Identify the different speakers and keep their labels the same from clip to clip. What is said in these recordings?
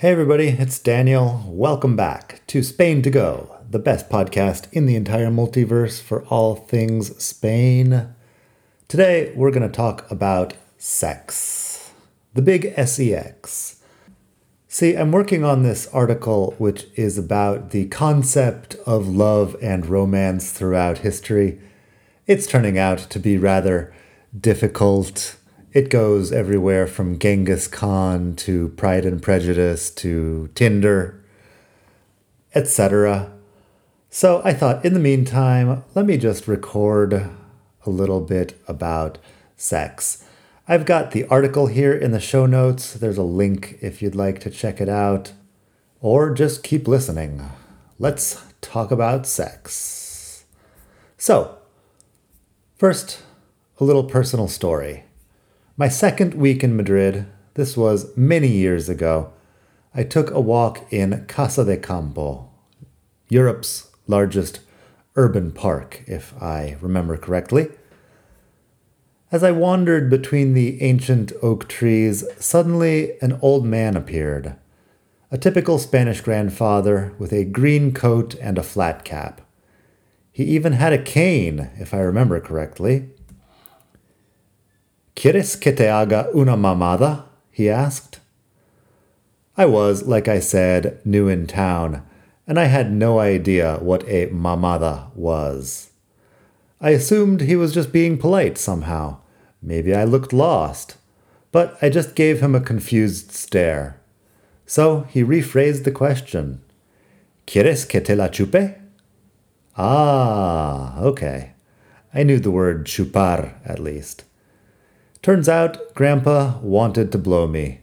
Speaker 1: Hey, everybody, it's Daniel. Welcome back to Spain to Go, the best podcast in the entire multiverse for all things Spain. Today, we're going to talk about sex, the big SEX. See, I'm working on this article which is about the concept of love and romance throughout history. It's turning out to be rather difficult it goes everywhere from Genghis Khan to Pride and Prejudice to Tinder, etc. So I thought, in the meantime, let me just record a little bit about sex. I've got the article here in the show notes. There's a link if you'd like to check it out. Or just keep listening. Let's talk about sex. So, first, a little personal story. My second week in Madrid, this was many years ago, I took a walk in Casa de Campo, Europe's largest urban park, if I remember correctly. As I wandered between the ancient oak trees, suddenly an old man appeared. A typical Spanish grandfather with a green coat and a flat cap. He even had a cane, if I remember correctly. ¿Quieres que te haga una mamada? he asked. I was, like I said, new in town, and I had no idea what a mamada was. I assumed he was just being polite somehow. Maybe I looked lost. But I just gave him a confused stare. So he rephrased the question. ¿Quieres que te la chupe? Ah, okay. I knew the word chupar, at least. Turns out Grandpa wanted to blow me.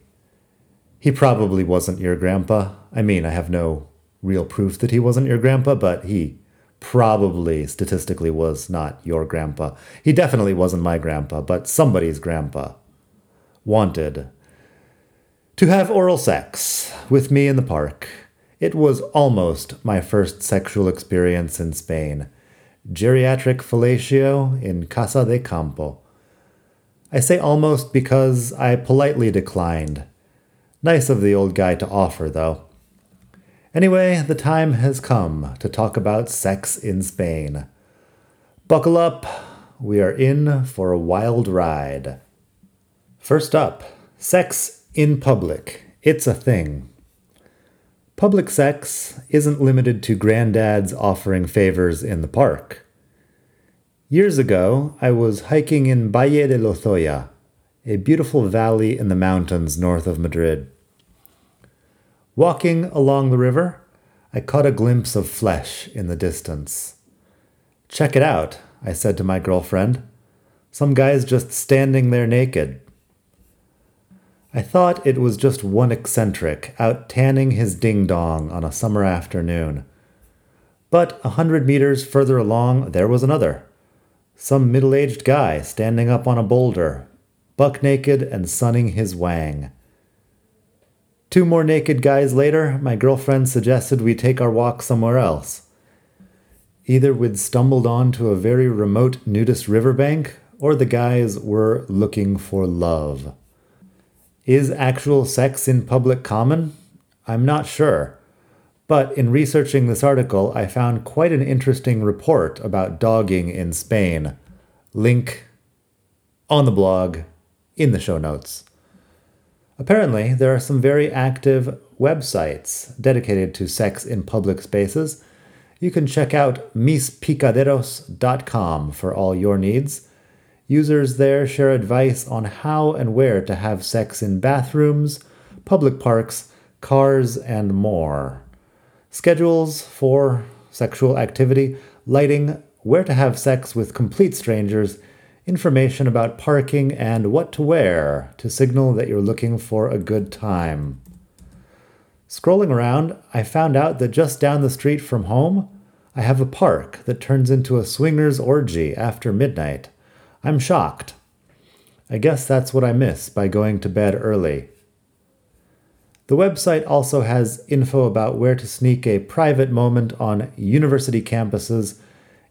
Speaker 1: He probably wasn't your grandpa. I mean, I have no real proof that he wasn't your grandpa, but he probably statistically was not your grandpa. He definitely wasn't my grandpa, but somebody's grandpa. Wanted to have oral sex with me in the park. It was almost my first sexual experience in Spain. Geriatric fellatio in Casa de Campo. I say almost because I politely declined. Nice of the old guy to offer, though. Anyway, the time has come to talk about sex in Spain. Buckle up, we are in for a wild ride. First up, sex in public. It's a thing. Public sex isn't limited to granddads offering favors in the park. Years ago, I was hiking in Valle de Lozoya, a beautiful valley in the mountains north of Madrid. Walking along the river, I caught a glimpse of flesh in the distance. Check it out, I said to my girlfriend. Some guy's just standing there naked. I thought it was just one eccentric out tanning his ding dong on a summer afternoon. But a hundred meters further along, there was another. Some middle aged guy standing up on a boulder, buck naked and sunning his wang. Two more naked guys later, my girlfriend suggested we take our walk somewhere else. Either we'd stumbled onto a very remote nudist riverbank, or the guys were looking for love. Is actual sex in public common? I'm not sure. But in researching this article, I found quite an interesting report about dogging in Spain. Link on the blog in the show notes. Apparently, there are some very active websites dedicated to sex in public spaces. You can check out mispicaderos.com for all your needs. Users there share advice on how and where to have sex in bathrooms, public parks, cars, and more schedules for sexual activity, lighting, where to have sex with complete strangers, information about parking, and what to wear to signal that you're looking for a good time. Scrolling around, I found out that just down the street from home, I have a park that turns into a swingers orgy after midnight. I'm shocked. I guess that's what I miss by going to bed early. The website also has info about where to sneak a private moment on university campuses,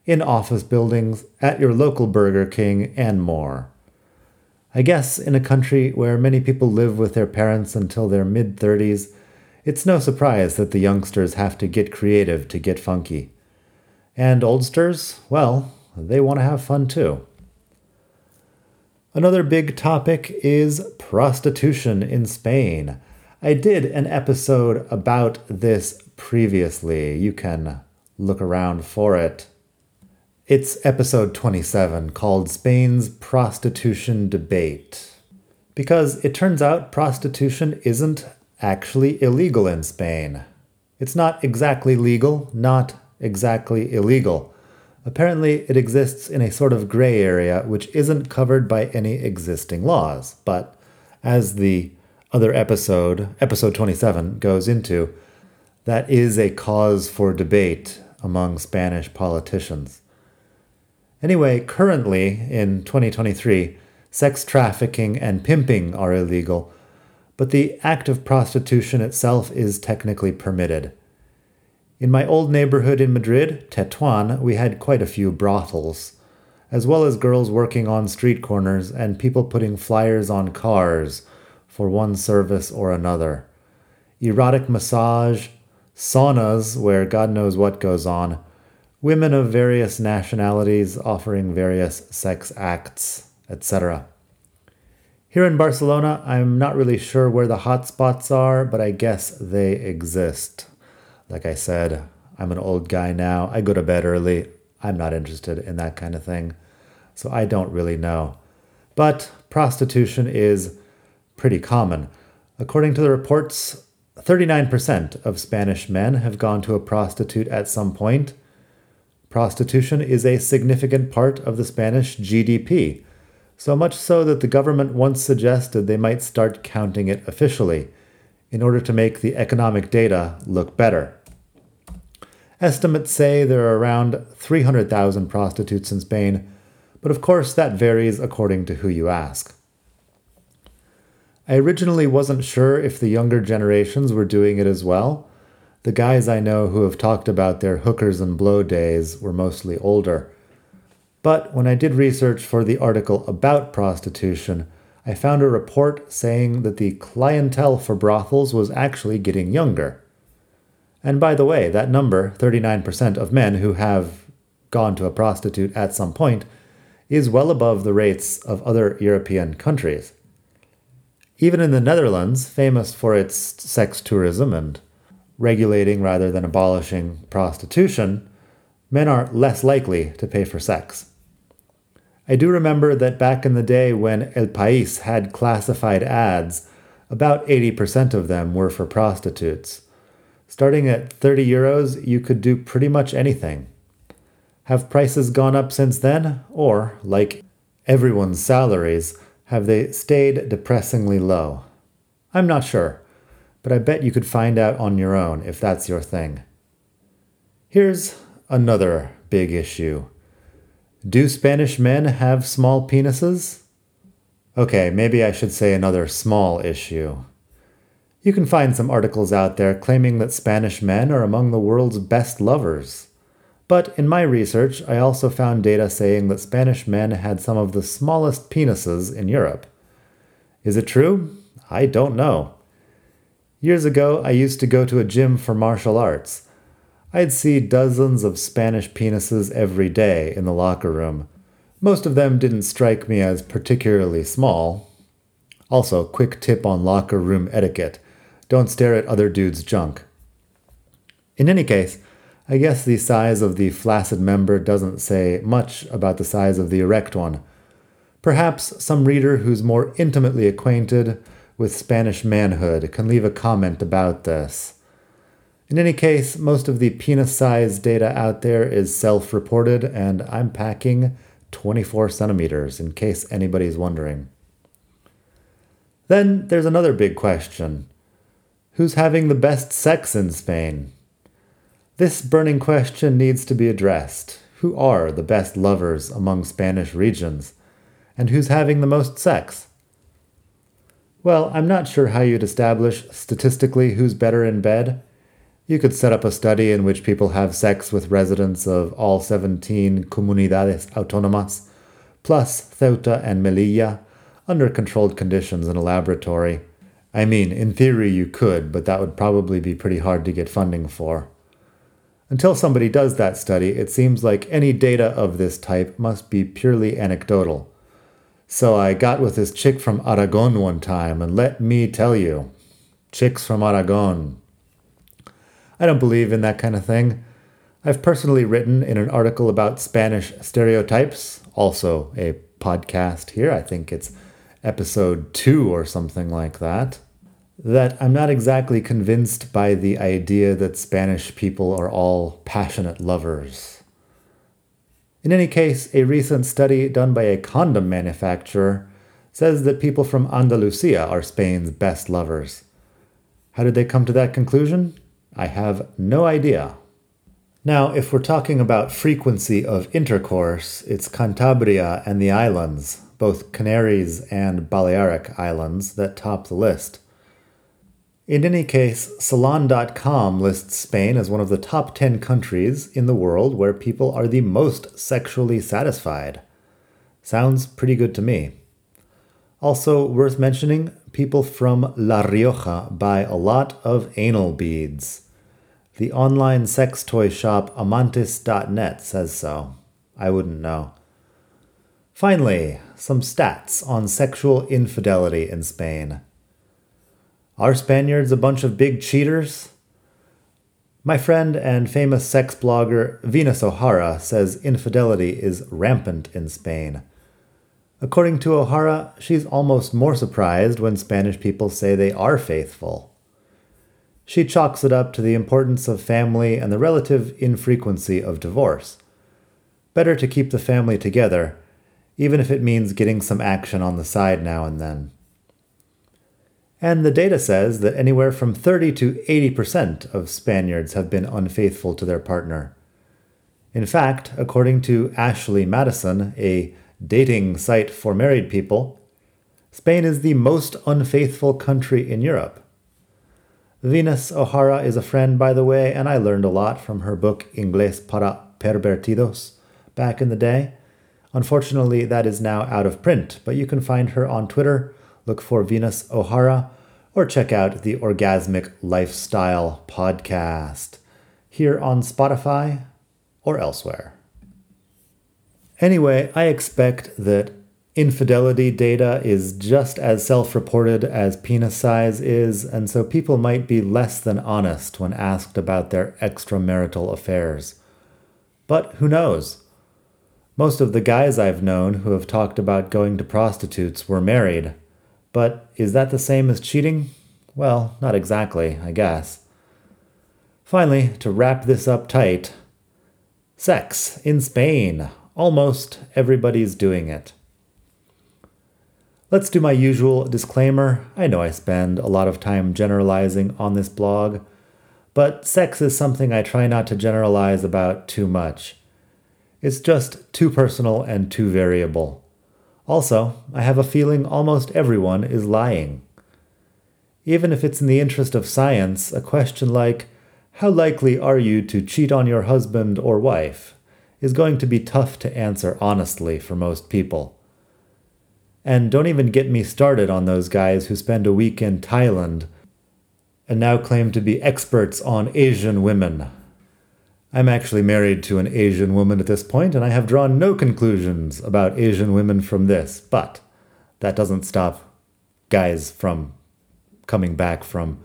Speaker 1: in office buildings, at your local Burger King, and more. I guess in a country where many people live with their parents until their mid 30s, It's no surprise that the youngsters have to get creative to get funky. And oldsters, well, they want to have fun too. Another big topic is prostitution in Spain. I did an episode about this previously. You can look around for it. It's episode 27 called Spain's Prostitution Debate. Because it turns out prostitution isn't actually illegal in Spain. It's not exactly legal, not exactly illegal. Apparently, it exists in a sort of gray area which isn't covered by any existing laws. But as the other episode, episode 27, goes into, that is a cause for debate among Spanish politicians. Anyway, currently in 2023, sex trafficking and pimping are illegal, but the act of prostitution itself is technically permitted. In my old neighborhood in Madrid, Tetuan, we had quite a few brothels, as well as girls working on street corners and people putting flyers on cars for one service or another. Erotic massage, saunas where God knows what goes on, women of various nationalities offering various sex acts, etc. Here in Barcelona, I'm not really sure where the hot spots are, but I guess they exist. Like I said, I'm an old guy now. I go to bed early. I'm not interested in that kind of thing. So I don't really know. But prostitution is pretty common. According to the reports, 39% of Spanish men have gone to a prostitute at some point. Prostitution is a significant part of the Spanish GDP, so much so that the government once suggested they might start counting it officially in order to make the economic data look better. Estimates say there are around 300,000 prostitutes in Spain, but of course that varies according to who you ask. I originally wasn't sure if the younger generations were doing it as well. The guys I know who have talked about their hookers and blow days were mostly older. But when I did research for the article about prostitution, I found a report saying that the clientele for brothels was actually getting younger. And by the way, that number, 39% of men who have gone to a prostitute at some point, is well above the rates of other European countries. Even in the Netherlands, famous for its sex tourism and regulating rather than abolishing prostitution, men are less likely to pay for sex. I do remember that back in the day when El País had classified ads, about 80% of them were for prostitutes. Starting at 30 euros, you could do pretty much anything. Have prices gone up since then? Or, like everyone's salaries, have they stayed depressingly low? I'm not sure, but I bet you could find out on your own if that's your thing. Here's another big issue. Do Spanish men have small penises? Okay, maybe I should say another small issue. You can find some articles out there claiming that Spanish men are among the world's best lovers. But in my research, I also found data saying that Spanish men had some of the smallest penises in Europe. Is it true? I don't know. Years ago, I used to go to a gym for martial arts. I'd see dozens of Spanish penises every day in the locker room. Most of them didn't strike me as particularly small. Also, quick tip on locker room etiquette don't stare at other dudes' junk. In any case, I guess the size of the flaccid member doesn't say much about the size of the erect one. Perhaps some reader who's more intimately acquainted with Spanish manhood can leave a comment about this. In any case, most of the penis size data out there is self reported, and I'm packing 24 centimeters in case anybody's wondering. Then there's another big question Who's having the best sex in Spain? This burning question needs to be addressed. Who are the best lovers among Spanish regions? And who's having the most sex? Well, I'm not sure how you'd establish statistically who's better in bed. You could set up a study in which people have sex with residents of all 17 comunidades autónomas, plus Ceuta and Melilla, under controlled conditions in a laboratory, I mean, in theory you could, but that would probably be pretty hard to get funding for. Until somebody does that study, it seems like any data of this type must be purely anecdotal. So I got with this chick from Aragon one time, and let me tell you, chicks from Aragon. I don't believe in that kind of thing. I've personally written in an article about Spanish stereotypes, also a podcast here. I think it's episode two or something like that that I'm not exactly convinced by the idea that Spanish people are all passionate lovers. In any case, a recent study done by a condom manufacturer says that people from Andalusia are Spain's best lovers. How did they come to that conclusion? I have no idea. Now, if we're talking about frequency of intercourse, it's Cantabria and the islands, both Canaries and Balearic Islands, that top the list. In any case, Salon.com lists Spain as one of the top 10 countries in the world where people are the most sexually satisfied. Sounds pretty good to me. Also, worth mentioning, people from La Rioja buy a lot of anal beads. The online sex toy shop Amantis.net says so. I wouldn't know. Finally, some stats on sexual infidelity in Spain. Are Spaniards a bunch of big cheaters? My friend and famous sex blogger Venus O'Hara says infidelity is rampant in Spain. According to O'Hara, she's almost more surprised when Spanish people say they are faithful. She chalks it up to the importance of family and the relative infrequency of divorce. Better to keep the family together, even if it means getting some action on the side now and then. And the data says that anywhere from 30 to 80% of Spaniards have been unfaithful to their partner. In fact, according to Ashley Madison, a dating site for married people, Spain is the most unfaithful country in Europe. Venus O'Hara is a friend, by the way, and I learned a lot from her book Inglés para Pervertidos back in the day. Unfortunately, that is now out of print, but you can find her on Twitter look for Venus O'Hara, or check out the Orgasmic Lifestyle podcast here on Spotify or elsewhere. Anyway, I expect that infidelity data is just as self reported as penis size is, and so people might be less than honest when asked about their extramarital affairs. But who knows? Most of the guys I've known who have talked about going to prostitutes were married, but is that the same as cheating? Well, not exactly, I guess. Finally, to wrap this up tight sex in Spain. Almost everybody's doing it. Let's do my usual disclaimer. I know I spend a lot of time generalizing on this blog, but sex is something I try not to generalize about too much. It's just too personal and too variable. Also, I have a feeling almost everyone is lying. Even if it's in the interest of science, a question like, How likely are you to cheat on your husband or wife? is going to be tough to answer honestly for most people. And don't even get me started on those guys who spend a week in Thailand and now claim to be experts on Asian women. I'm actually married to an Asian woman at this point, and I have drawn no conclusions about Asian women from this, but that doesn't stop guys from coming back from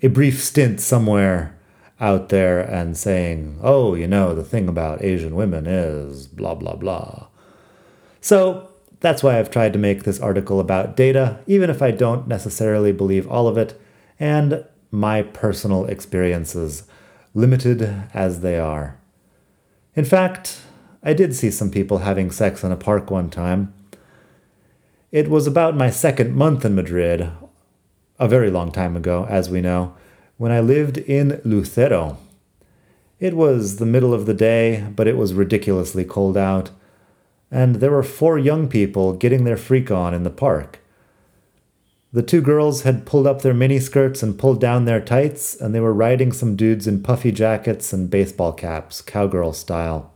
Speaker 1: a brief stint somewhere out there and saying, oh, you know, the thing about Asian women is blah, blah, blah. So that's why I've tried to make this article about data, even if I don't necessarily believe all of it, and my personal experiences limited as they are. In fact, I did see some people having sex in a park one time. It was about my second month in Madrid, a very long time ago, as we know, when I lived in Lucero. It was the middle of the day, but it was ridiculously cold out, and there were four young people getting their freak on in the park. The two girls had pulled up their miniskirts and pulled down their tights, and they were riding some dudes in puffy jackets and baseball caps, cowgirl style.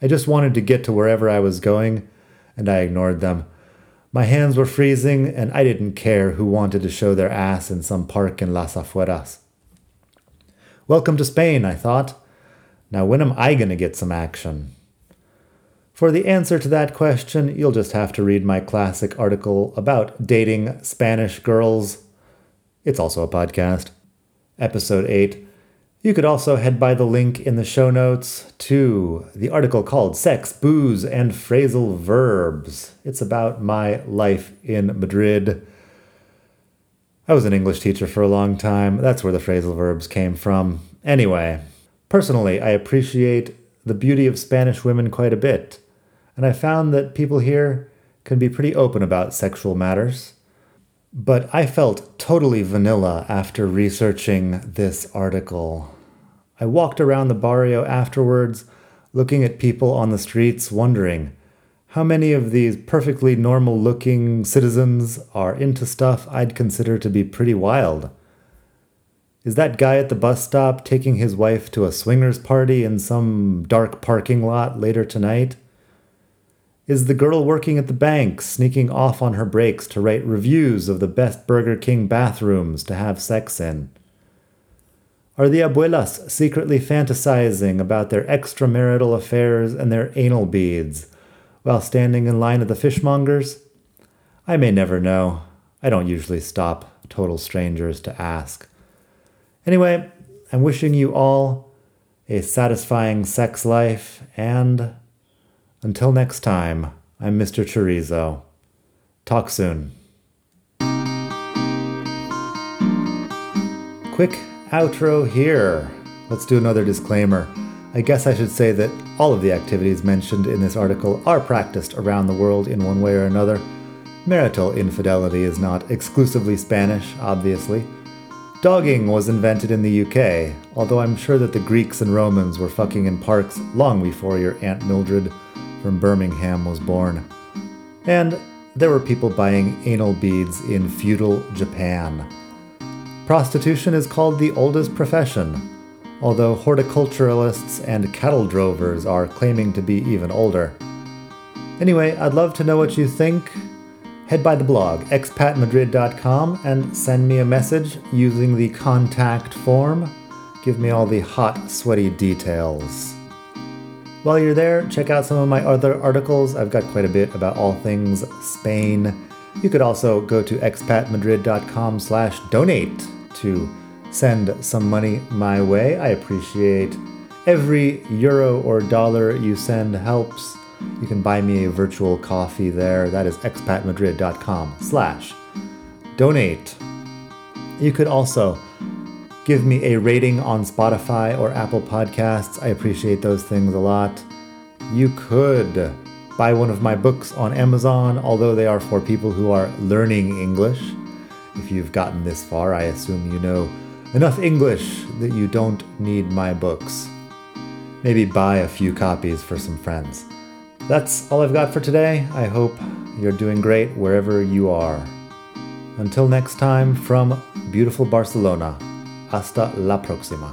Speaker 1: I just wanted to get to wherever I was going, and I ignored them. My hands were freezing, and I didn't care who wanted to show their ass in some park in Las Afueras. Welcome to Spain, I thought. Now, when am I going to get some action? For the answer to that question, you'll just have to read my classic article about dating Spanish girls. It's also a podcast. Episode 8 you could also head by the link in the show notes to the article called Sex, Booze, and Phrasal Verbs. It's about my life in Madrid. I was an English teacher for a long time. That's where the phrasal verbs came from. Anyway, personally, I appreciate the beauty of Spanish women quite a bit, and I found that people here can be pretty open about sexual matters. But I felt totally vanilla after researching this article. I walked around the barrio afterwards, looking at people on the streets, wondering how many of these perfectly normal looking citizens are into stuff I'd consider to be pretty wild. Is that guy at the bus stop taking his wife to a swingers party in some dark parking lot later tonight? Is the girl working at the bank sneaking off on her breaks to write reviews of the best Burger King bathrooms to have sex in? Are the abuelas secretly fantasizing about their extramarital affairs and their anal beads while standing in line at the fishmongers? I may never know. I don't usually stop total strangers to ask. Anyway, I'm wishing you all a satisfying sex life and until next time, I'm Mr. Chorizo. Talk soon. Quick outro here. Let's do another disclaimer. I guess I should say that all of the activities mentioned in this article are practiced around the world in one way or another. Marital infidelity is not exclusively Spanish, obviously. Dogging was invented in the UK, although I'm sure that the Greeks and Romans were fucking in parks long before your Aunt Mildred from Birmingham was born. And there were people buying anal beads in feudal Japan. Prostitution is called the oldest profession, although horticulturalists and cattle drovers are claiming to be even older. Anyway, I'd love to know what you think. Head by the blog, expatmadrid.com, and send me a message using the contact form. Give me all the hot, sweaty details. While you're there, check out some of my other articles. I've got quite a bit about all things Spain. You could also go to expatmadrid.com slash donate to send some money my way. I appreciate every euro or dollar you send helps. You can buy me a virtual coffee there. That is expatmadrid.com slash donate. You could also give me a rating on Spotify or Apple Podcasts. I appreciate those things a lot. You could buy one of my books on Amazon, although they are for people who are learning English. If you've gotten this far, I assume you know enough English that you don't need my books. Maybe buy a few copies for some friends. That's all I've got for today. I hope you're doing great wherever you are. Until next time, from beautiful Barcelona. Hasta la próxima.